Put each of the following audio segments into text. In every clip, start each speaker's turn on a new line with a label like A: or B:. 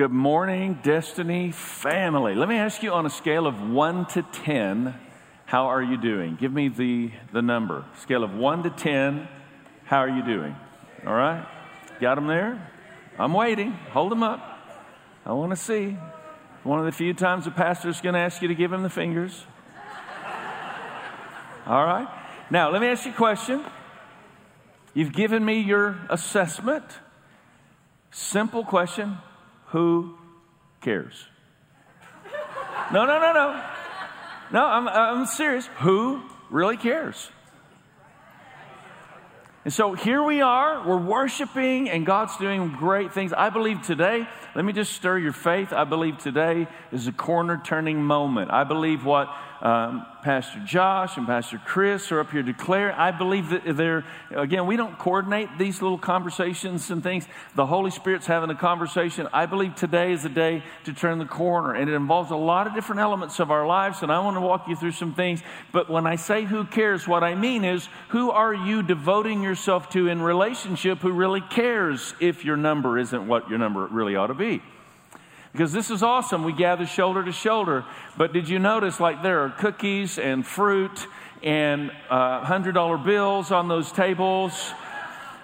A: Good morning, Destiny family. Let me ask you on a scale of 1 to 10, how are you doing? Give me the, the number. Scale of 1 to 10, how are you doing? All right? Got them there? I'm waiting. Hold them up. I want to see. One of the few times the pastor's going to ask you to give him the fingers. All right? Now, let me ask you a question. You've given me your assessment. Simple question Who cares? No, no, no, no. No, I'm, I'm serious. Who really cares? And so here we are, we're worshiping, and God's doing great things. I believe today, let me just stir your faith. I believe today is a corner turning moment. I believe what um, Pastor Josh and Pastor Chris are up here declaring. I believe that they're, again, we don't coordinate these little conversations and things. The Holy Spirit's having a conversation. I believe today is a day to turn the corner, and it involves a lot of different elements of our lives, and I want to walk you through some things. But when I say who cares, what I mean is who are you devoting yourself to in relationship who really cares if your number isn't what your number really ought to be? Because this is awesome. We gather shoulder to shoulder. But did you notice, like, there are cookies and fruit and uh, $100 bills on those tables?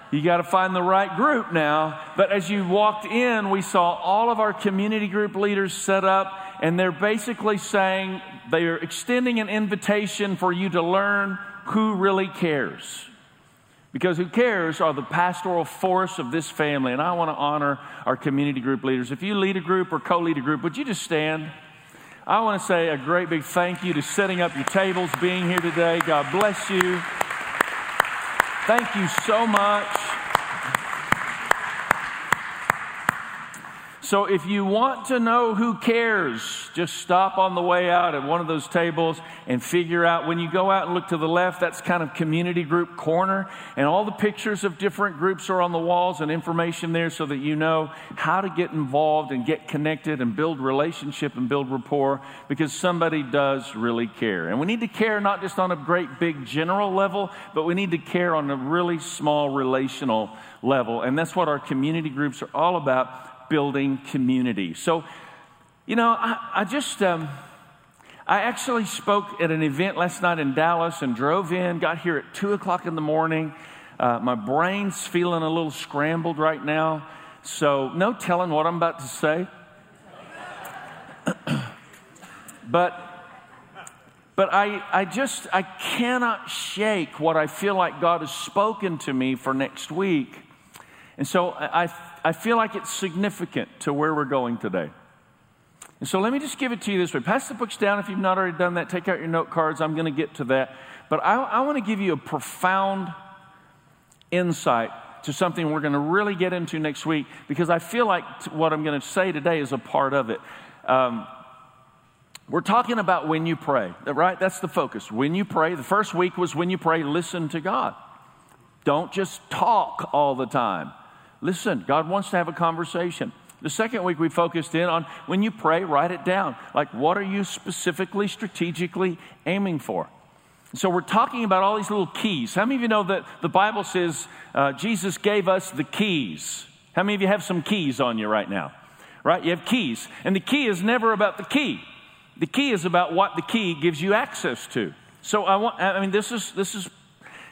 A: You got to find the right group now. But as you walked in, we saw all of our community group leaders set up, and they're basically saying they're extending an invitation for you to learn who really cares. Because who cares are the pastoral force of this family. And I want to honor our community group leaders. If you lead a group or co lead a group, would you just stand? I want to say a great big thank you to setting up your tables, being here today. God bless you. Thank you so much. So if you want to know who cares, just stop on the way out at one of those tables and figure out when you go out and look to the left, that's kind of community group corner. And all the pictures of different groups are on the walls and information there so that you know how to get involved and get connected and build relationship and build rapport because somebody does really care. And we need to care not just on a great big general level, but we need to care on a really small relational level. And that's what our community groups are all about building community. So, you know, I, I just, um, I actually spoke at an event last night in Dallas and drove in, got here at 2 o'clock in the morning. Uh, my brain's feeling a little scrambled right now, so no telling what I'm about to say. but but I, I just i cannot shake what i feel like god has spoken to me for next week and so I, I feel like it's significant to where we're going today. And so let me just give it to you this way. Pass the books down if you've not already done that. Take out your note cards. I'm going to get to that. But I, I want to give you a profound insight to something we're going to really get into next week because I feel like what I'm going to say today is a part of it. Um, we're talking about when you pray, right? That's the focus. When you pray, the first week was when you pray, listen to God. Don't just talk all the time. Listen, God wants to have a conversation. The second week we focused in on when you pray, write it down. Like, what are you specifically, strategically aiming for? So, we're talking about all these little keys. How many of you know that the Bible says uh, Jesus gave us the keys? How many of you have some keys on you right now? Right? You have keys. And the key is never about the key, the key is about what the key gives you access to. So, I want, I mean, this is, this is,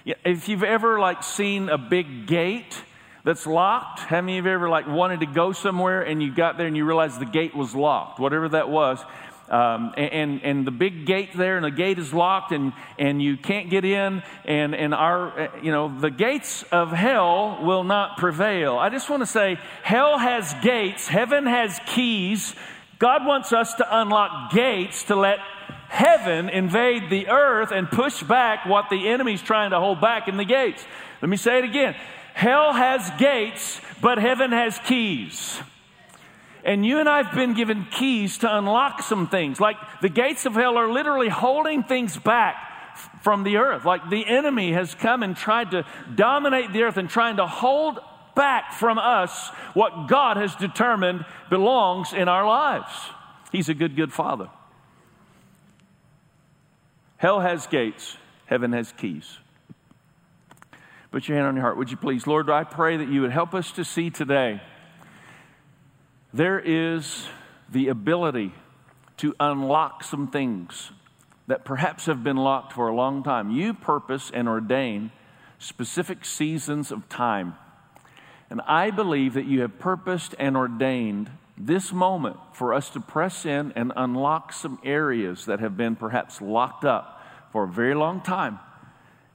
A: if you've ever like seen a big gate, that's locked. How many of you ever like wanted to go somewhere and you got there and you realized the gate was locked, whatever that was? Um, and, and the big gate there, and the gate is locked, and, and you can't get in, and, and our, you know, the gates of hell will not prevail. I just want to say, hell has gates, heaven has keys. God wants us to unlock gates to let heaven invade the earth and push back what the enemy's trying to hold back in the gates. Let me say it again. Hell has gates, but heaven has keys. And you and I have been given keys to unlock some things. Like the gates of hell are literally holding things back from the earth. Like the enemy has come and tried to dominate the earth and trying to hold back from us what God has determined belongs in our lives. He's a good, good father. Hell has gates, heaven has keys. Put your hand on your heart, would you please? Lord, I pray that you would help us to see today there is the ability to unlock some things that perhaps have been locked for a long time. You purpose and ordain specific seasons of time. And I believe that you have purposed and ordained this moment for us to press in and unlock some areas that have been perhaps locked up for a very long time.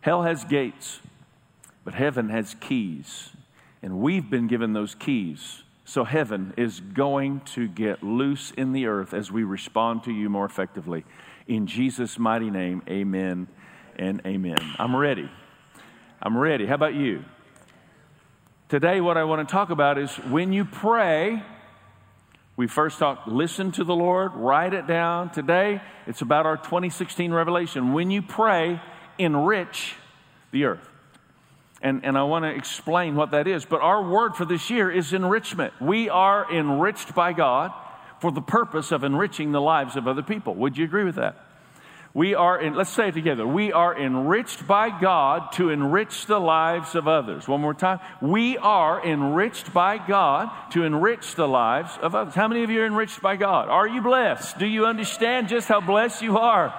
A: Hell has gates, but heaven has keys. And we've been given those keys. So heaven is going to get loose in the earth as we respond to you more effectively. In Jesus' mighty name, amen and amen. I'm ready. I'm ready. How about you? Today, what I want to talk about is when you pray, we first talked, listen to the Lord, write it down. Today, it's about our 2016 revelation. When you pray, enrich the earth. And, and I want to explain what that is. But our word for this year is enrichment. We are enriched by God for the purpose of enriching the lives of other people. Would you agree with that? We are, in, let's say it together. We are enriched by God to enrich the lives of others. One more time. We are enriched by God to enrich the lives of others. How many of you are enriched by God? Are you blessed? Do you understand just how blessed you are?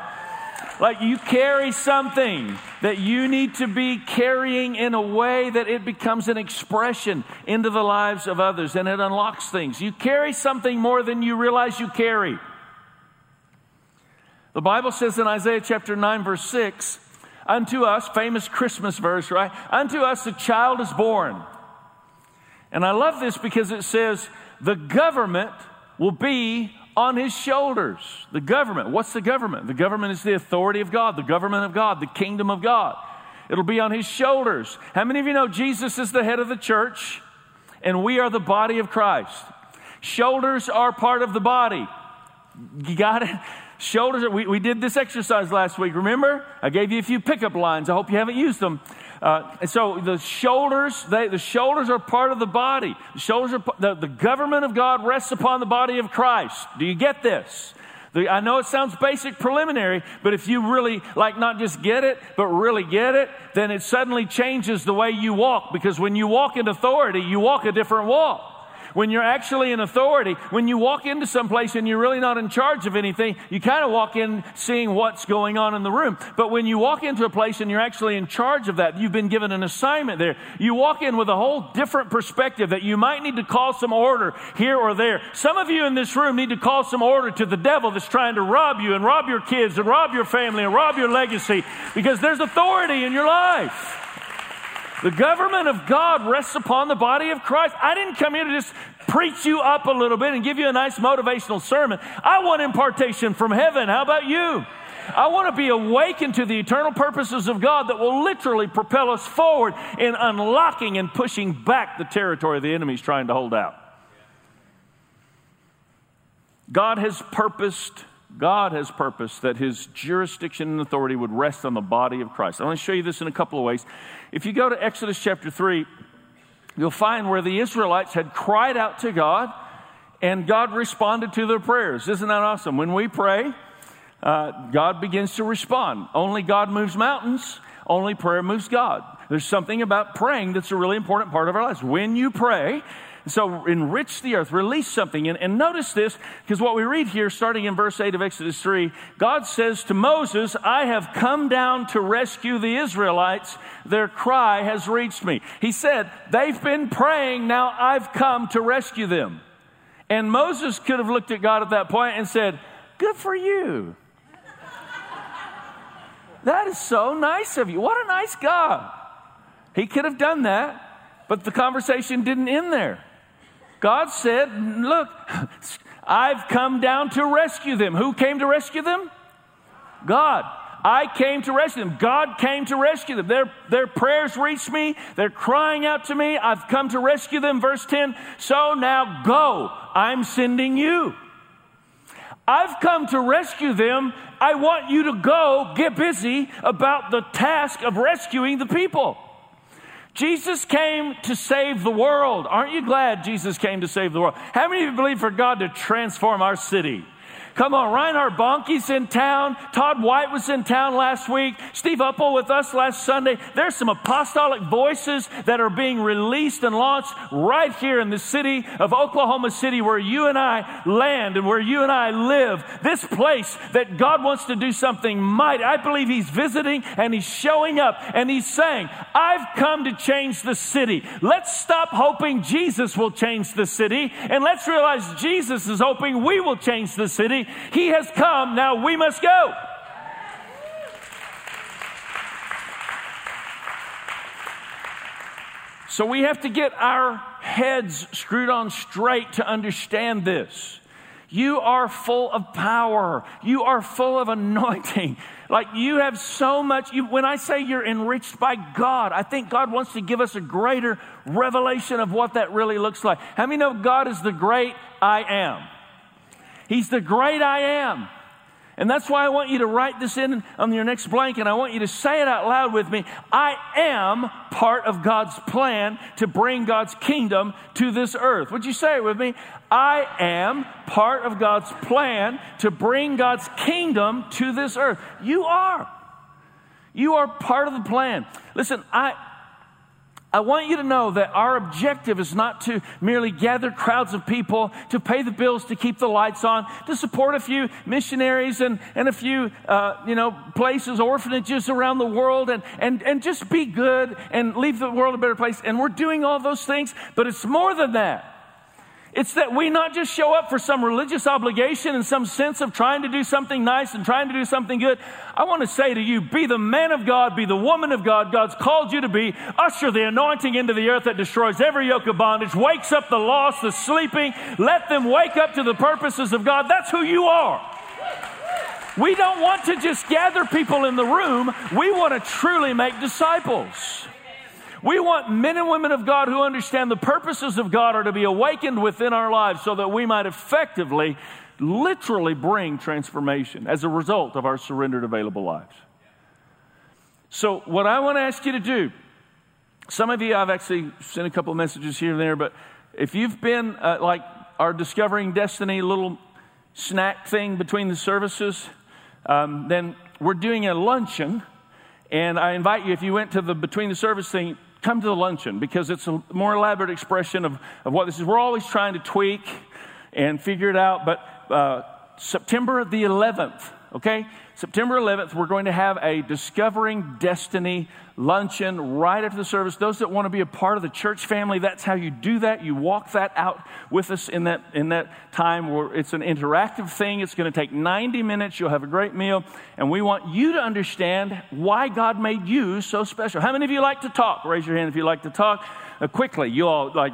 A: Like you carry something that you need to be carrying in a way that it becomes an expression into the lives of others and it unlocks things. You carry something more than you realize you carry. The Bible says in Isaiah chapter 9, verse 6, Unto us, famous Christmas verse, right? Unto us a child is born. And I love this because it says, The government will be on his shoulders. The government. What's the government? The government is the authority of God, the government of God, the kingdom of God. It'll be on his shoulders. How many of you know Jesus is the head of the church and we are the body of Christ? Shoulders are part of the body. You got it? Shoulders, we, we did this exercise last week, remember? I gave you a few pickup lines. I hope you haven't used them. Uh, and so the shoulders, they, the shoulders are part of the body. The shoulders are, the, the government of God rests upon the body of Christ. Do you get this? The, I know it sounds basic preliminary, but if you really, like, not just get it, but really get it, then it suddenly changes the way you walk. Because when you walk in authority, you walk a different walk when you're actually in authority, when you walk into some place and you're really not in charge of anything, you kind of walk in seeing what's going on in the room. But when you walk into a place and you're actually in charge of that, you've been given an assignment there. You walk in with a whole different perspective that you might need to call some order here or there. Some of you in this room need to call some order to the devil that's trying to rob you and rob your kids and rob your family and rob your legacy because there's authority in your life. The government of God rests upon the body of Christ. I didn't come here to just preach you up a little bit and give you a nice motivational sermon. I want impartation from heaven. How about you? I want to be awakened to the eternal purposes of God that will literally propel us forward in unlocking and pushing back the territory the enemy's trying to hold out. God has purposed God has purposed that his jurisdiction and authority would rest on the body of Christ. I want to show you this in a couple of ways. If you go to Exodus chapter 3, you'll find where the Israelites had cried out to God and God responded to their prayers. Isn't that awesome? When we pray, uh, God begins to respond. Only God moves mountains, only prayer moves God. There's something about praying that's a really important part of our lives. When you pray, so enrich the earth, release something. And, and notice this, because what we read here, starting in verse 8 of Exodus 3, God says to Moses, I have come down to rescue the Israelites. Their cry has reached me. He said, They've been praying, now I've come to rescue them. And Moses could have looked at God at that point and said, Good for you. that is so nice of you. What a nice God. He could have done that, but the conversation didn't end there. God said, Look, I've come down to rescue them. Who came to rescue them? God. I came to rescue them. God came to rescue them. Their, their prayers reached me. They're crying out to me. I've come to rescue them. Verse 10 So now go. I'm sending you. I've come to rescue them. I want you to go get busy about the task of rescuing the people. Jesus came to save the world. Aren't you glad Jesus came to save the world? How many of you believe for God to transform our city? Come on, Reinhard Bonnke's in town. Todd White was in town last week. Steve Uppal with us last Sunday. There's some apostolic voices that are being released and launched right here in the city of Oklahoma City where you and I land and where you and I live. This place that God wants to do something mighty. I believe He's visiting and He's showing up and He's saying, I've come to change the city. Let's stop hoping Jesus will change the city and let's realize Jesus is hoping we will change the city. He has come, now we must go. So we have to get our heads screwed on straight to understand this. You are full of power. You are full of anointing. Like you have so much. You, when I say you're enriched by God, I think God wants to give us a greater revelation of what that really looks like. How many know God is the great I am? He's the great I am. And that's why I want you to write this in on your next blank and I want you to say it out loud with me. I am part of God's plan to bring God's kingdom to this earth. Would you say it with me? I am part of God's plan to bring God's kingdom to this earth. You are. You are part of the plan. Listen, I, I want you to know that our objective is not to merely gather crowds of people, to pay the bills, to keep the lights on, to support a few missionaries and, and a few, uh, you know, places, orphanages around the world, and, and, and just be good and leave the world a better place. And we're doing all those things, but it's more than that. It's that we not just show up for some religious obligation and some sense of trying to do something nice and trying to do something good. I want to say to you, be the man of God, be the woman of God God's called you to be. Usher the anointing into the earth that destroys every yoke of bondage, wakes up the lost, the sleeping. Let them wake up to the purposes of God. That's who you are. We don't want to just gather people in the room. We want to truly make disciples. We want men and women of God who understand the purposes of God are to be awakened within our lives so that we might effectively, literally bring transformation as a result of our surrendered, available lives. So, what I want to ask you to do, some of you, I've actually sent a couple of messages here and there, but if you've been uh, like our Discovering Destiny little snack thing between the services, um, then we're doing a luncheon. And I invite you, if you went to the between the service thing, come to the luncheon because it's a more elaborate expression of, of what this is. We're always trying to tweak and figure it out, but uh, September the 11th, okay? September 11th, we're going to have a Discovering Destiny luncheon right after the service. Those that want to be a part of the church family, that's how you do that. You walk that out with us in that, in that time where it's an interactive thing. It's going to take 90 minutes. You'll have a great meal. And we want you to understand why God made you so special. How many of you like to talk? Raise your hand if you like to talk. Uh, quickly, you all like,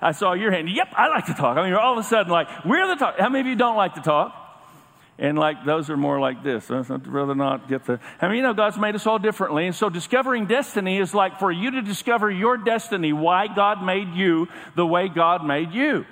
A: I saw your hand. Yep, I like to talk. I mean, you're all of a sudden like, we're the talk. How many of you don't like to talk? And like those are more like this. I'd rather not get the. I mean, you know, God's made us all differently. And so discovering destiny is like for you to discover your destiny, why God made you the way God made you.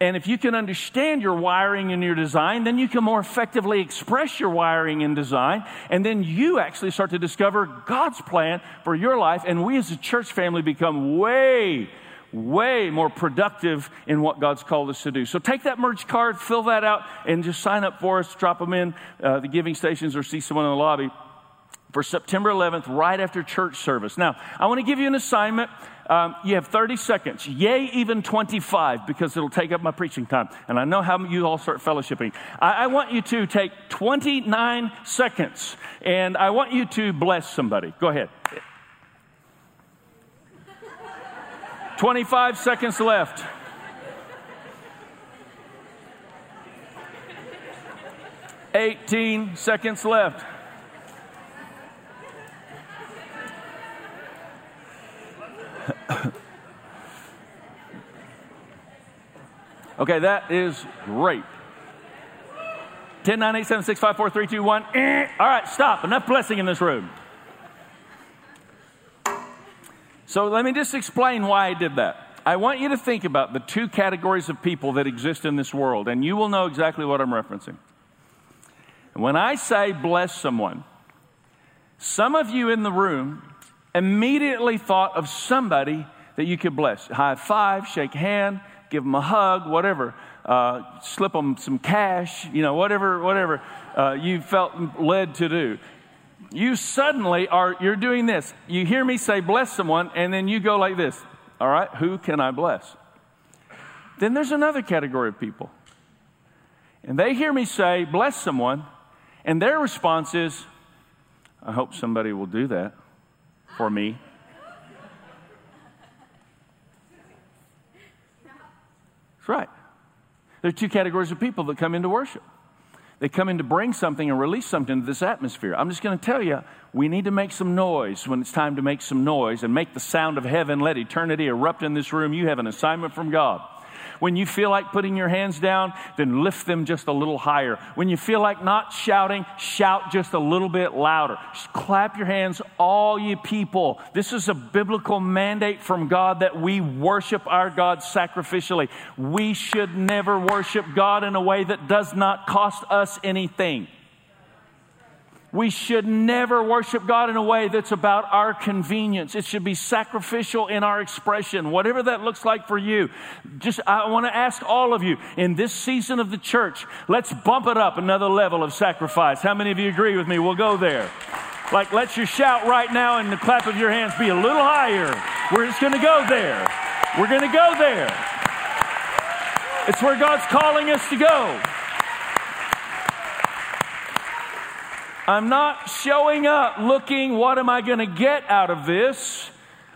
A: And if you can understand your wiring and your design, then you can more effectively express your wiring and design. And then you actually start to discover God's plan for your life. And we as a church family become way way more productive in what God's called us to do. So take that merge card, fill that out, and just sign up for us. Drop them in uh, the giving stations or see someone in the lobby for September 11th, right after church service. Now, I want to give you an assignment. Um, you have 30 seconds, yay, even 25, because it'll take up my preaching time. And I know how you all start fellowshipping. I, I want you to take 29 seconds, and I want you to bless somebody. Go ahead. 25 seconds left. Eighteen seconds left. okay, that is great. 10, 9, 8, 7, 6, 5, 4, 3, 2, 1. Eh. All right, stop. Enough blessing in this room. So let me just explain why I did that. I want you to think about the two categories of people that exist in this world, and you will know exactly what I'm referencing. When I say bless someone, some of you in the room immediately thought of somebody that you could bless. High five, shake hand, give them a hug, whatever. Uh, slip them some cash, you know, whatever, whatever uh, you felt led to do. You suddenly are, you're doing this. You hear me say, bless someone, and then you go like this. All right, who can I bless? Then there's another category of people. And they hear me say, bless someone, and their response is, I hope somebody will do that for me. That's right. There are two categories of people that come into worship. They come in to bring something and release something into this atmosphere. I'm just going to tell you, we need to make some noise when it's time to make some noise and make the sound of heaven. Let eternity erupt in this room. You have an assignment from God. When you feel like putting your hands down, then lift them just a little higher. When you feel like not shouting, shout just a little bit louder. Just clap your hands, all you people. This is a biblical mandate from God that we worship our God sacrificially. We should never worship God in a way that does not cost us anything. We should never worship God in a way that's about our convenience. It should be sacrificial in our expression, whatever that looks like for you. Just, I want to ask all of you in this season of the church, let's bump it up another level of sacrifice. How many of you agree with me? We'll go there. Like, let your shout right now and the clap of your hands be a little higher. We're just going to go there. We're going to go there. It's where God's calling us to go. I'm not showing up looking, what am I going to get out of this?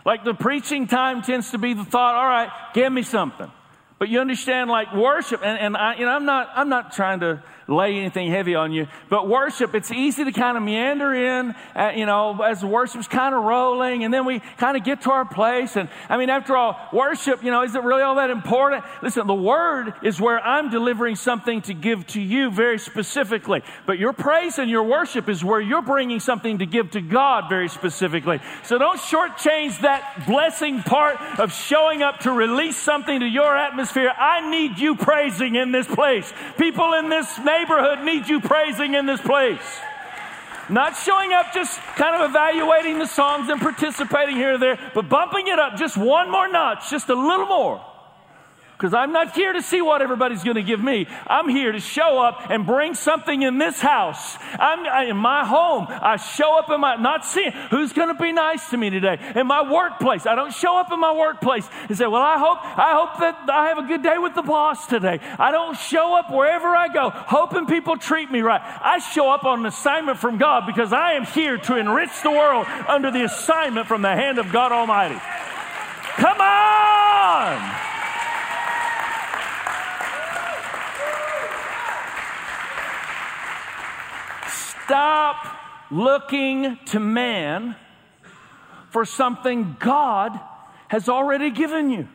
A: Like the preaching time tends to be the thought, all right, give me something. But you understand, like worship, and, and I, you know, I'm not, I'm not trying to lay anything heavy on you. But worship, it's easy to kind of meander in, uh, you know, as the worship's kind of rolling, and then we kind of get to our place. And I mean, after all, worship, you know, is it really all that important? Listen, the word is where I'm delivering something to give to you very specifically. But your praise and your worship is where you're bringing something to give to God very specifically. So don't shortchange that blessing part of showing up to release something to your atmosphere. I need you praising in this place. People in this neighborhood needs you praising in this place. Not showing up just kind of evaluating the songs and participating here or there, but bumping it up just one more notch, just a little more because I'm not here to see what everybody's going to give me. I'm here to show up and bring something in this house. I'm in my home. I show up in my, not seeing who's going to be nice to me today. In my workplace, I don't show up in my workplace and say, well, I hope, I hope that I have a good day with the boss today. I don't show up wherever I go hoping people treat me right. I show up on an assignment from God because I am here to enrich the world under the assignment from the hand of God Almighty. Come on! Stop looking to man for something God has already given you.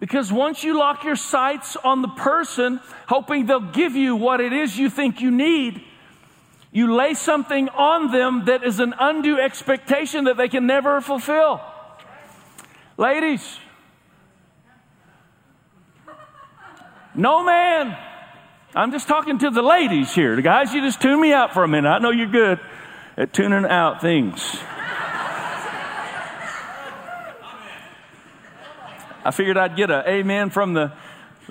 A: Because once you lock your sights on the person, hoping they'll give you what it is you think you need, you lay something on them that is an undue expectation that they can never fulfill. Ladies, no man I'm just talking to the ladies here. The guys, you just tune me out for a minute. I know you're good at tuning out things. I figured I'd get an amen from the,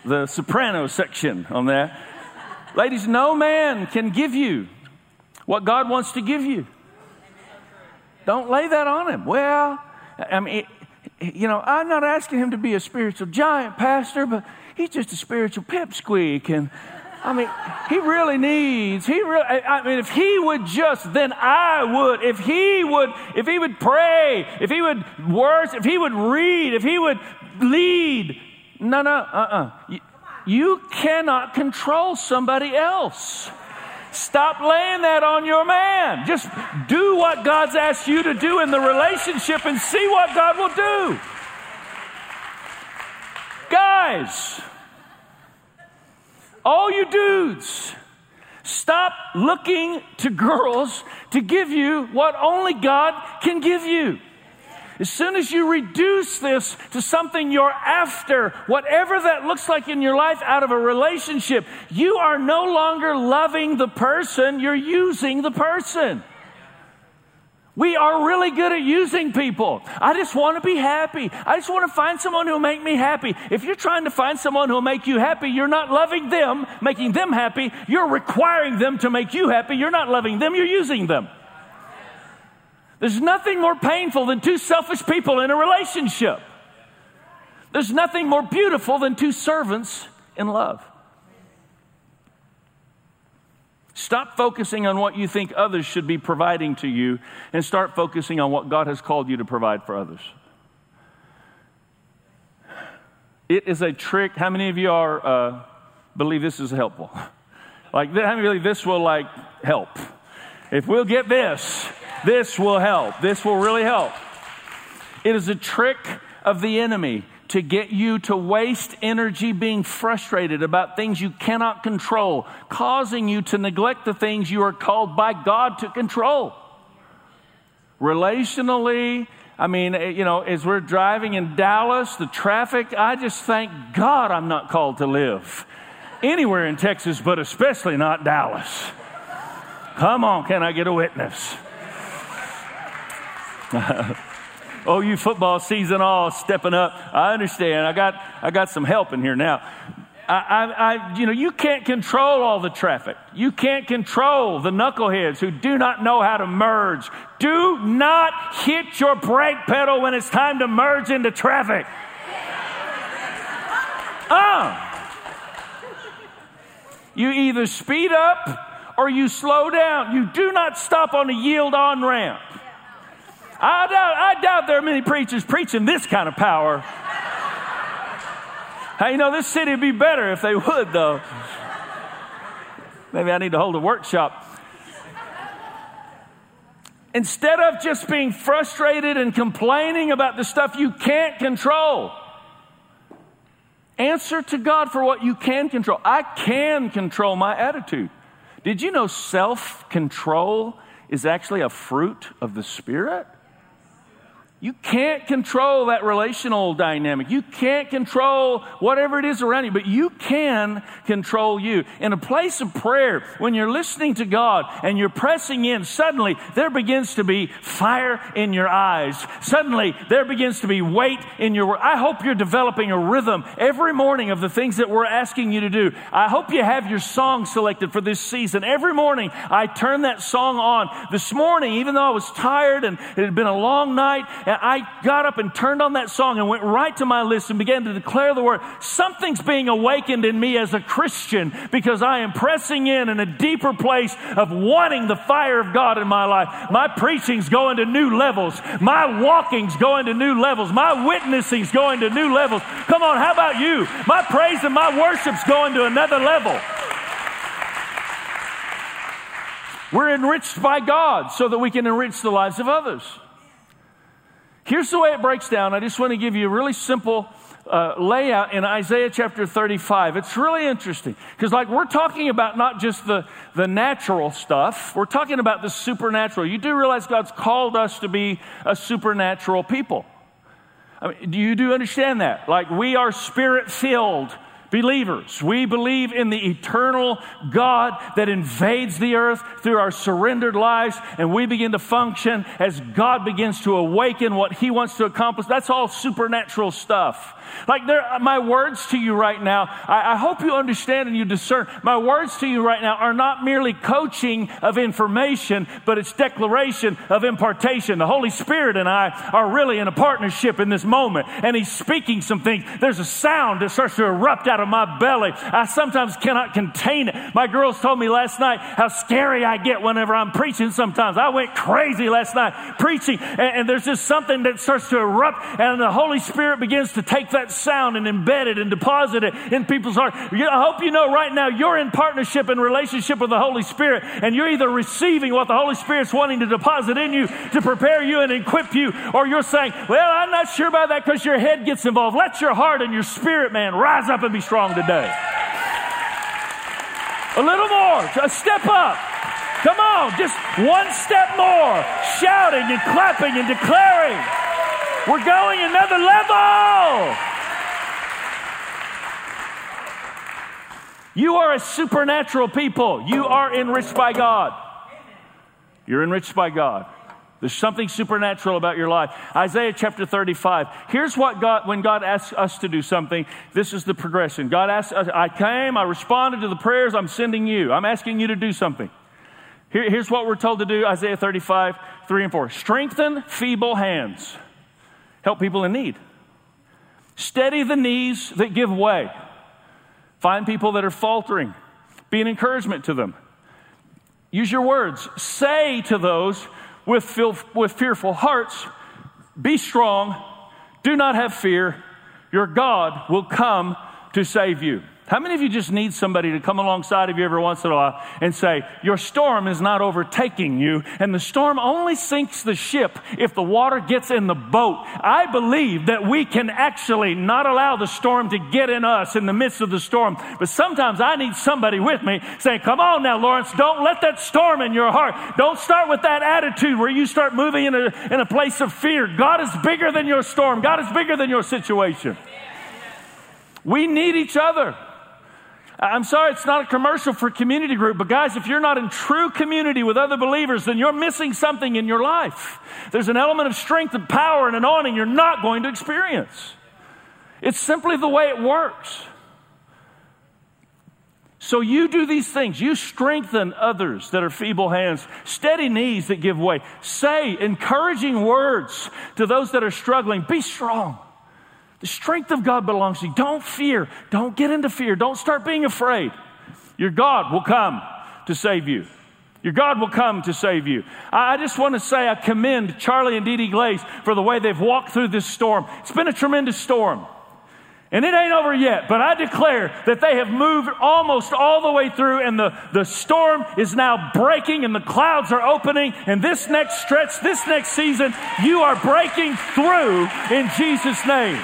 A: the soprano section on that. Ladies, no man can give you what God wants to give you. Don't lay that on him. Well, I mean, you know, I'm not asking him to be a spiritual giant, Pastor, but he's just a spiritual pipsqueak. And I mean, he really needs, he really, I mean, if he would just, then I would. If he would, if he would pray, if he would worship, if he would read, if he would lead. No, no, uh uh-uh. uh you, you cannot control somebody else. Stop laying that on your man. Just do what God's asked you to do in the relationship and see what God will do. Guys, all you dudes, stop looking to girls to give you what only God can give you. As soon as you reduce this to something you're after, whatever that looks like in your life out of a relationship, you are no longer loving the person, you're using the person. We are really good at using people. I just want to be happy. I just want to find someone who'll make me happy. If you're trying to find someone who'll make you happy, you're not loving them, making them happy. You're requiring them to make you happy. You're not loving them, you're using them. There's nothing more painful than two selfish people in a relationship. There's nothing more beautiful than two servants in love. Stop focusing on what you think others should be providing to you and start focusing on what God has called you to provide for others. It is a trick. How many of you are uh, believe this is helpful? Like, how many believe this will like help? If we'll get this, this will help. This will really help. It is a trick of the enemy to get you to waste energy being frustrated about things you cannot control, causing you to neglect the things you are called by God to control. Relationally, I mean, eh, you know, as we're driving in Dallas, the traffic, I just thank God I'm not called to live anywhere in Texas, but especially not Dallas. Come on, can I get a witness? Oh, you football season all stepping up. I understand. I got, I got some help in here now. I, I, I, you know, you can't control all the traffic. You can't control the knuckleheads who do not know how to merge. Do not hit your brake pedal when it's time to merge into traffic. Uh, you either speed up or you slow down. You do not stop on a yield on ramp. I doubt, I doubt there are many preachers preaching this kind of power. Hey, you know, this city would be better if they would, though. Maybe I need to hold a workshop. Instead of just being frustrated and complaining about the stuff you can't control, answer to God for what you can control. I can control my attitude. Did you know self control is actually a fruit of the Spirit? You can't control that relational dynamic. You can't control whatever it is around you, but you can control you. In a place of prayer, when you're listening to God and you're pressing in, suddenly there begins to be fire in your eyes. Suddenly there begins to be weight in your I hope you're developing a rhythm every morning of the things that we're asking you to do. I hope you have your song selected for this season. Every morning I turn that song on. This morning, even though I was tired and it had been a long night, and I got up and turned on that song and went right to my list and began to declare the word. Something's being awakened in me as a Christian because I am pressing in in a deeper place of wanting the fire of God in my life. My preaching's going to new levels. My walking's going to new levels. My witnessing's going to new levels. Come on, how about you? My praise and my worship's going to another level. We're enriched by God so that we can enrich the lives of others. Here's the way it breaks down. I just want to give you a really simple uh, layout in Isaiah chapter 35. It's really interesting because, like, we're talking about not just the, the natural stuff, we're talking about the supernatural. You do realize God's called us to be a supernatural people. I mean, do you do understand that? Like, we are spirit filled believers. We believe in the eternal God that invades the earth through our surrendered lives, and we begin to function as God begins to awaken what He wants to accomplish. That's all supernatural stuff. Like my words to you right now, I, I hope you understand and you discern. My words to you right now are not merely coaching of information, but it's declaration of impartation. The Holy Spirit and I are really in a partnership in this moment, and He's speaking some things. There's a sound that starts to erupt out of my belly. I sometimes cannot contain it. My girls told me last night how scary I get whenever I'm preaching sometimes. I went crazy last night preaching, and, and there's just something that starts to erupt, and the Holy Spirit begins to take that sound and embed it and deposit it in people's heart. I hope you know right now you're in partnership and relationship with the Holy Spirit, and you're either receiving what the Holy Spirit's wanting to deposit in you to prepare you and equip you, or you're saying, Well, I'm not sure about that because your head gets involved. Let your heart and your spirit, man, rise up and be strong today. A little more, a step up. Come on, just one step more, shouting and clapping and declaring. We're going another level. You are a supernatural people. You are enriched by God. You're enriched by God. There's something supernatural about your life. Isaiah chapter 35. Here's what God, when God asks us to do something, this is the progression. God asks us, I came, I responded to the prayers, I'm sending you. I'm asking you to do something. Here, here's what we're told to do Isaiah 35, 3 and 4. Strengthen feeble hands, help people in need. Steady the knees that give way. Find people that are faltering. Be an encouragement to them. Use your words. Say to those with, feel, with fearful hearts, Be strong, do not have fear, your God will come to save you. How many of you just need somebody to come alongside of you every once in a while and say, Your storm is not overtaking you, and the storm only sinks the ship if the water gets in the boat? I believe that we can actually not allow the storm to get in us in the midst of the storm, but sometimes I need somebody with me saying, Come on now, Lawrence, don't let that storm in your heart. Don't start with that attitude where you start moving in a, in a place of fear. God is bigger than your storm, God is bigger than your situation. We need each other. I'm sorry, it's not a commercial for community group, but guys, if you're not in true community with other believers, then you're missing something in your life. There's an element of strength and power and anointing you're not going to experience. It's simply the way it works. So you do these things. You strengthen others that are feeble hands, steady knees that give way. Say encouraging words to those that are struggling. Be strong. The strength of God belongs to you. Don't fear. Don't get into fear. Don't start being afraid. Your God will come to save you. Your God will come to save you. I just want to say I commend Charlie and Dee Dee Glaze for the way they've walked through this storm. It's been a tremendous storm. And it ain't over yet, but I declare that they have moved almost all the way through, and the, the storm is now breaking, and the clouds are opening. And this next stretch, this next season, you are breaking through in Jesus' name.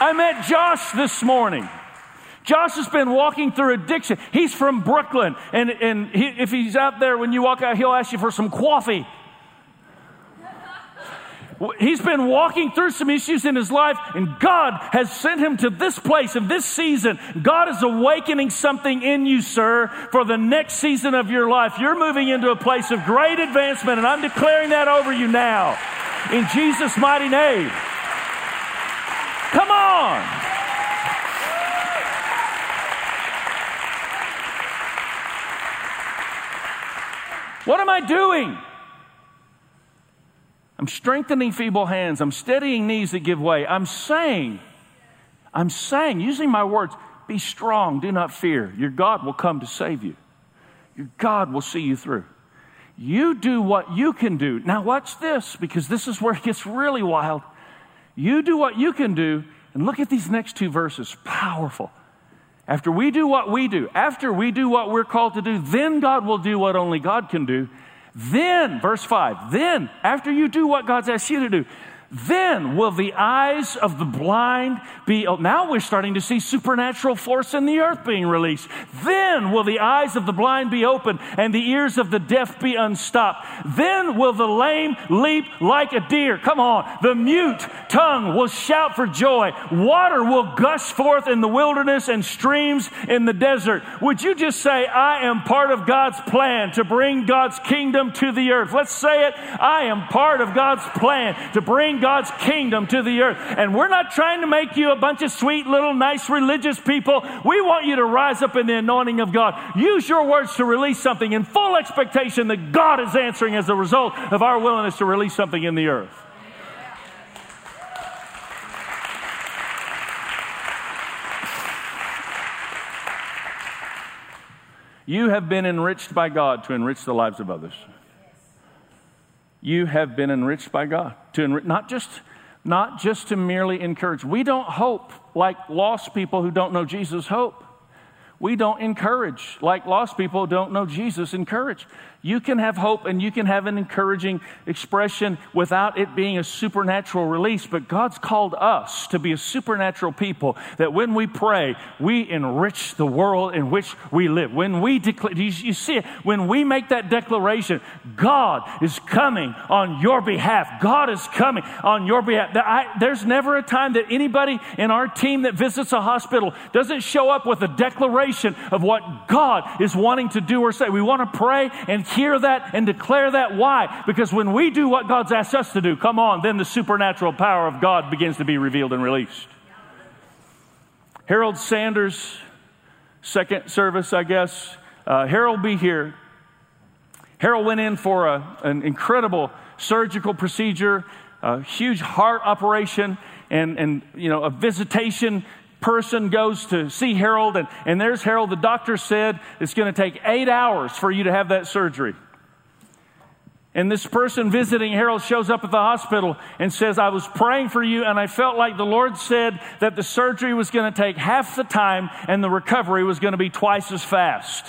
A: I met Josh this morning. Josh has been walking through addiction. He's from Brooklyn, and, and he, if he's out there when you walk out, he'll ask you for some coffee. He's been walking through some issues in his life, and God has sent him to this place in this season. God is awakening something in you, sir, for the next season of your life. You're moving into a place of great advancement, and I'm declaring that over you now. In Jesus' mighty name. Come on. What am I doing? I'm strengthening feeble hands. I'm steadying knees that give way. I'm saying, I'm saying, using my words, be strong, do not fear. Your God will come to save you. Your God will see you through. You do what you can do. Now, watch this, because this is where it gets really wild. You do what you can do, and look at these next two verses. Powerful. After we do what we do, after we do what we're called to do, then God will do what only God can do. Then, verse 5, then, after you do what God's asked you to do, then will the eyes of the blind be. Oh, now we're starting to see supernatural force in the earth being released. Then will the eyes of the blind be open and the ears of the deaf be unstopped. Then will the lame leap like a deer. Come on. The mute tongue will shout for joy. Water will gush forth in the wilderness and streams in the desert. Would you just say, I am part of God's plan to bring God's kingdom to the earth? Let's say it. I am part of God's plan to bring God's kingdom to the earth. And we're not trying to make you a bunch of sweet, little, nice religious people. We want you to rise up in the anointing of God. Use your words to release something in full expectation that God is answering as a result of our willingness to release something in the earth. You have been enriched by God to enrich the lives of others you have been enriched by God. To enrich, not just not just to merely encourage. We don't hope like lost people who don't know Jesus hope. We don't encourage like lost people don't know Jesus encourage. You can have hope and you can have an encouraging expression without it being a supernatural release. But God's called us to be a supernatural people that when we pray, we enrich the world in which we live. When we declare, you, see when we make that declaration, God is coming on your behalf. God is coming on your behalf. I, there's never a time that anybody in our team that visits a hospital doesn't show up with a declaration of what God is wanting to do or say. We want to pray and hear that and declare that. Why? Because when we do what God's asked us to do, come on, then the supernatural power of God begins to be revealed and released. Harold Sanders, second service, I guess. Uh, Harold be here. Harold went in for a, an incredible surgical procedure, a huge heart operation, and, and you know, a visitation person goes to see Harold, and, and there's Harold. The doctor said it's going to take eight hours for you to have that surgery. And this person visiting Harold shows up at the hospital and says, I was praying for you, and I felt like the Lord said that the surgery was going to take half the time and the recovery was going to be twice as fast.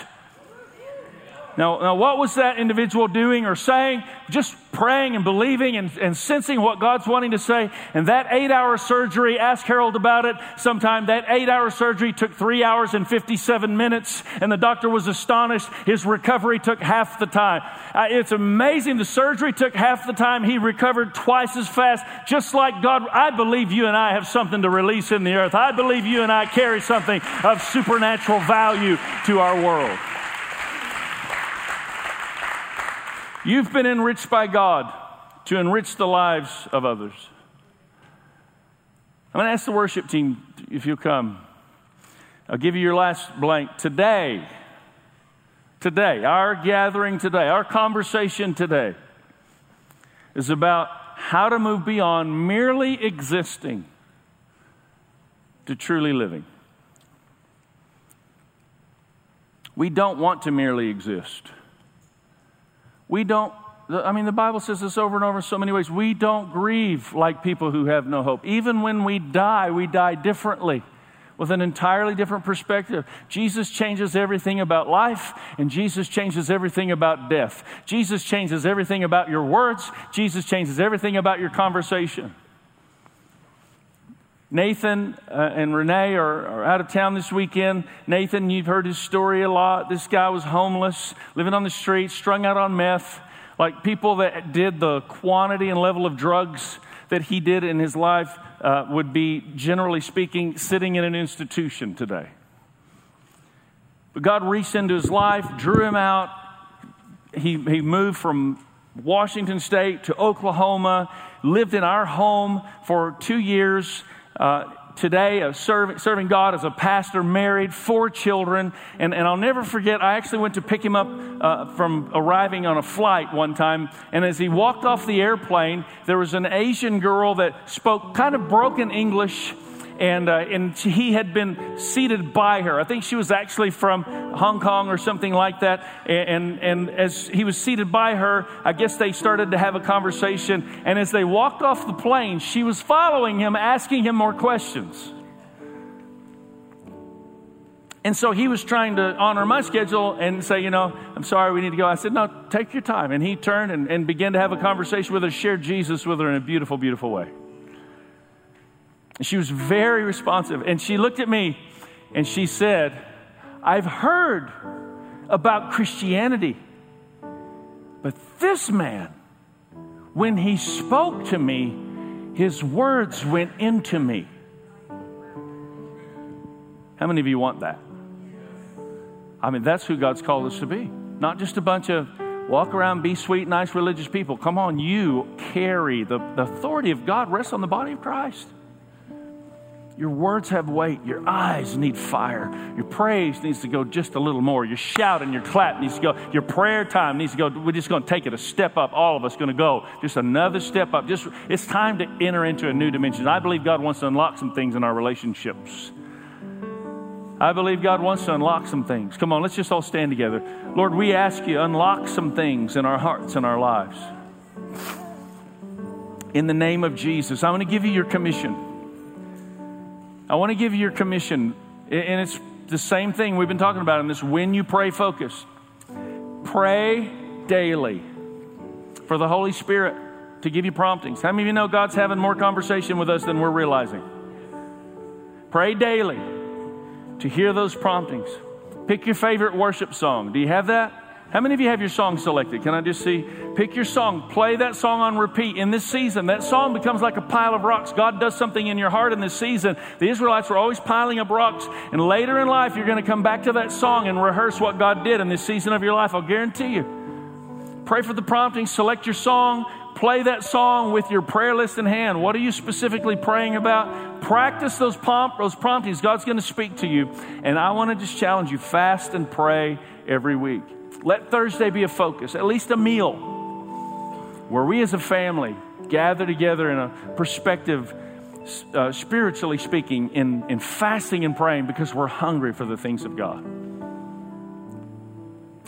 A: Now, now, what was that individual doing or saying? Just praying and believing and, and sensing what God's wanting to say. And that eight hour surgery, ask Harold about it sometime. That eight hour surgery took three hours and 57 minutes, and the doctor was astonished. His recovery took half the time. Uh, it's amazing. The surgery took half the time. He recovered twice as fast, just like God. I believe you and I have something to release in the earth. I believe you and I carry something of supernatural value to our world. You've been enriched by God to enrich the lives of others. I'm going to ask the worship team if you'll come. I'll give you your last blank. Today, today, our gathering today, our conversation today is about how to move beyond merely existing to truly living. We don't want to merely exist. We don't, I mean, the Bible says this over and over in so many ways. We don't grieve like people who have no hope. Even when we die, we die differently with an entirely different perspective. Jesus changes everything about life, and Jesus changes everything about death. Jesus changes everything about your words, Jesus changes everything about your conversation. Nathan uh, and Renee are, are, out of town this weekend. Nathan, you've heard his story a lot. This guy was homeless, living on the street, strung out on meth. Like people that did the quantity and level of drugs that he did in his life uh, would be, generally speaking, sitting in an institution today. But God reached into his life, drew him out. He, he moved from Washington State to Oklahoma, lived in our home for two years uh, today of serve, serving God as a pastor, married, four children. And, and I'll never forget, I actually went to pick him up uh, from arriving on a flight one time. And as he walked off the airplane, there was an Asian girl that spoke kind of broken English and, uh, and he had been seated by her. I think she was actually from Hong Kong or something like that. And, and as he was seated by her, I guess they started to have a conversation. And as they walked off the plane, she was following him, asking him more questions. And so he was trying to honor my schedule and say, you know, I'm sorry, we need to go. I said, no, take your time. And he turned and, and began to have a conversation with her, shared Jesus with her in a beautiful, beautiful way. She was very responsive. And she looked at me and she said, I've heard about Christianity, but this man, when he spoke to me, his words went into me. How many of you want that? I mean, that's who God's called us to be. Not just a bunch of walk around, be sweet, nice religious people. Come on, you carry the, the authority of God rests on the body of Christ. Your words have weight. Your eyes need fire. Your praise needs to go just a little more. Your shout and your clap needs to go. Your prayer time needs to go. We're just going to take it a step up. All of us going to go just another step up. Just it's time to enter into a new dimension. I believe God wants to unlock some things in our relationships. I believe God wants to unlock some things. Come on, let's just all stand together. Lord, we ask you unlock some things in our hearts and our lives. In the name of Jesus, I want to give you your commission. I want to give you your commission, and it's the same thing we've been talking about in this when you pray focus. Pray daily for the Holy Spirit to give you promptings. How many of you know God's having more conversation with us than we're realizing? Pray daily to hear those promptings. Pick your favorite worship song. Do you have that? How many of you have your song selected? Can I just see? Pick your song, play that song on repeat. In this season, that song becomes like a pile of rocks. God does something in your heart in this season. The Israelites were always piling up rocks, and later in life, you're going to come back to that song and rehearse what God did in this season of your life. I'll guarantee you. Pray for the prompting, select your song, play that song with your prayer list in hand. What are you specifically praying about? Practice those, prompt, those promptings. God's going to speak to you. And I want to just challenge you fast and pray every week. Let Thursday be a focus, at least a meal, where we as a family gather together in a perspective, uh, spiritually speaking, in, in fasting and praying because we're hungry for the things of God.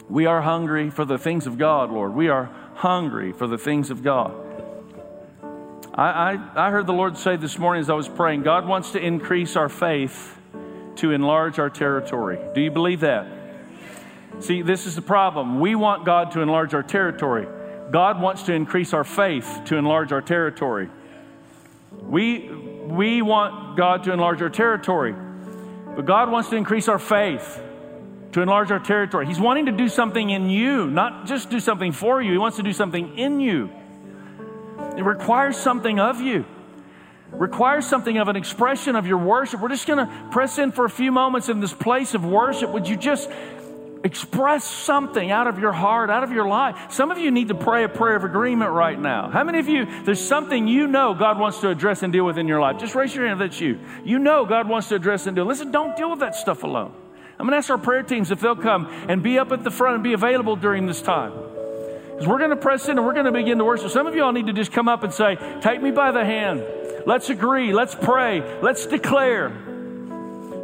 A: We are hungry for the things of God, Lord. We are hungry for the things of God. I, I, I heard the Lord say this morning as I was praying God wants to increase our faith to enlarge our territory. Do you believe that? See, this is the problem. We want God to enlarge our territory. God wants to increase our faith to enlarge our territory. We, we want God to enlarge our territory, but God wants to increase our faith to enlarge our territory. He's wanting to do something in you, not just do something for you. He wants to do something in you. It requires something of you. requires something of an expression of your worship. We're just going to press in for a few moments in this place of worship. Would you just Express something out of your heart, out of your life. Some of you need to pray a prayer of agreement right now. How many of you, there's something you know God wants to address and deal with in your life? Just raise your hand if that's you. You know God wants to address and deal. Listen, don't deal with that stuff alone. I'm going to ask our prayer teams if they'll come and be up at the front and be available during this time. Because we're going to press in and we're going to begin to worship. Some of y'all need to just come up and say, Take me by the hand. Let's agree. Let's pray. Let's declare.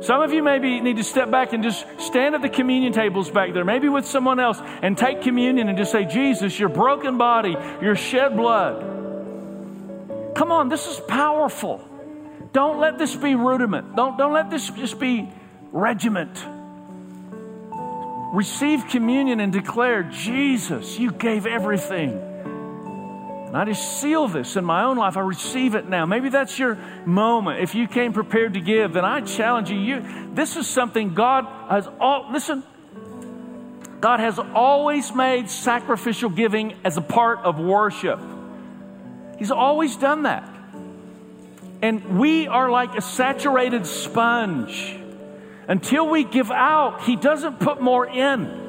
A: Some of you maybe need to step back and just stand at the communion tables back there, maybe with someone else, and take communion and just say, Jesus, your broken body, your shed blood. Come on, this is powerful. Don't let this be rudiment. Don't, don't let this just be regiment. Receive communion and declare, Jesus, you gave everything. And I just seal this in my own life. I receive it now. Maybe that's your moment. If you came prepared to give, then I challenge you. you this is something God has all, listen, God has always made sacrificial giving as a part of worship. He's always done that. And we are like a saturated sponge. Until we give out, He doesn't put more in.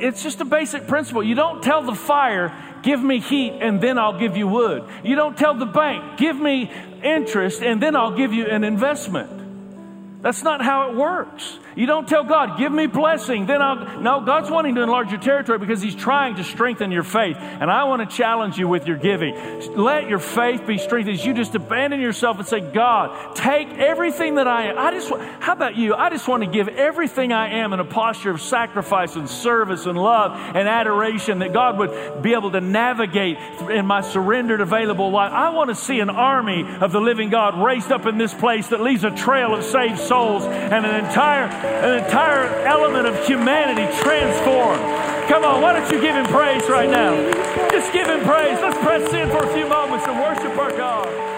A: It's just a basic principle. You don't tell the fire, give me heat and then I'll give you wood. You don't tell the bank, give me interest and then I'll give you an investment. That's not how it works. You don't tell God, give me blessing, then I'll. No, God's wanting to enlarge your territory because He's trying to strengthen your faith. And I want to challenge you with your giving. Let your faith be strengthened as you just abandon yourself and say, God, take everything that I am. I just, how about you? I just want to give everything I am in a posture of sacrifice and service and love and adoration that God would be able to navigate in my surrendered, available life. I want to see an army of the living God raised up in this place that leaves a trail of saved souls and an entire an entire element of humanity transformed. Come on, why don't you give him praise right now? Just give him praise. Let's press in for a few moments and worship our God.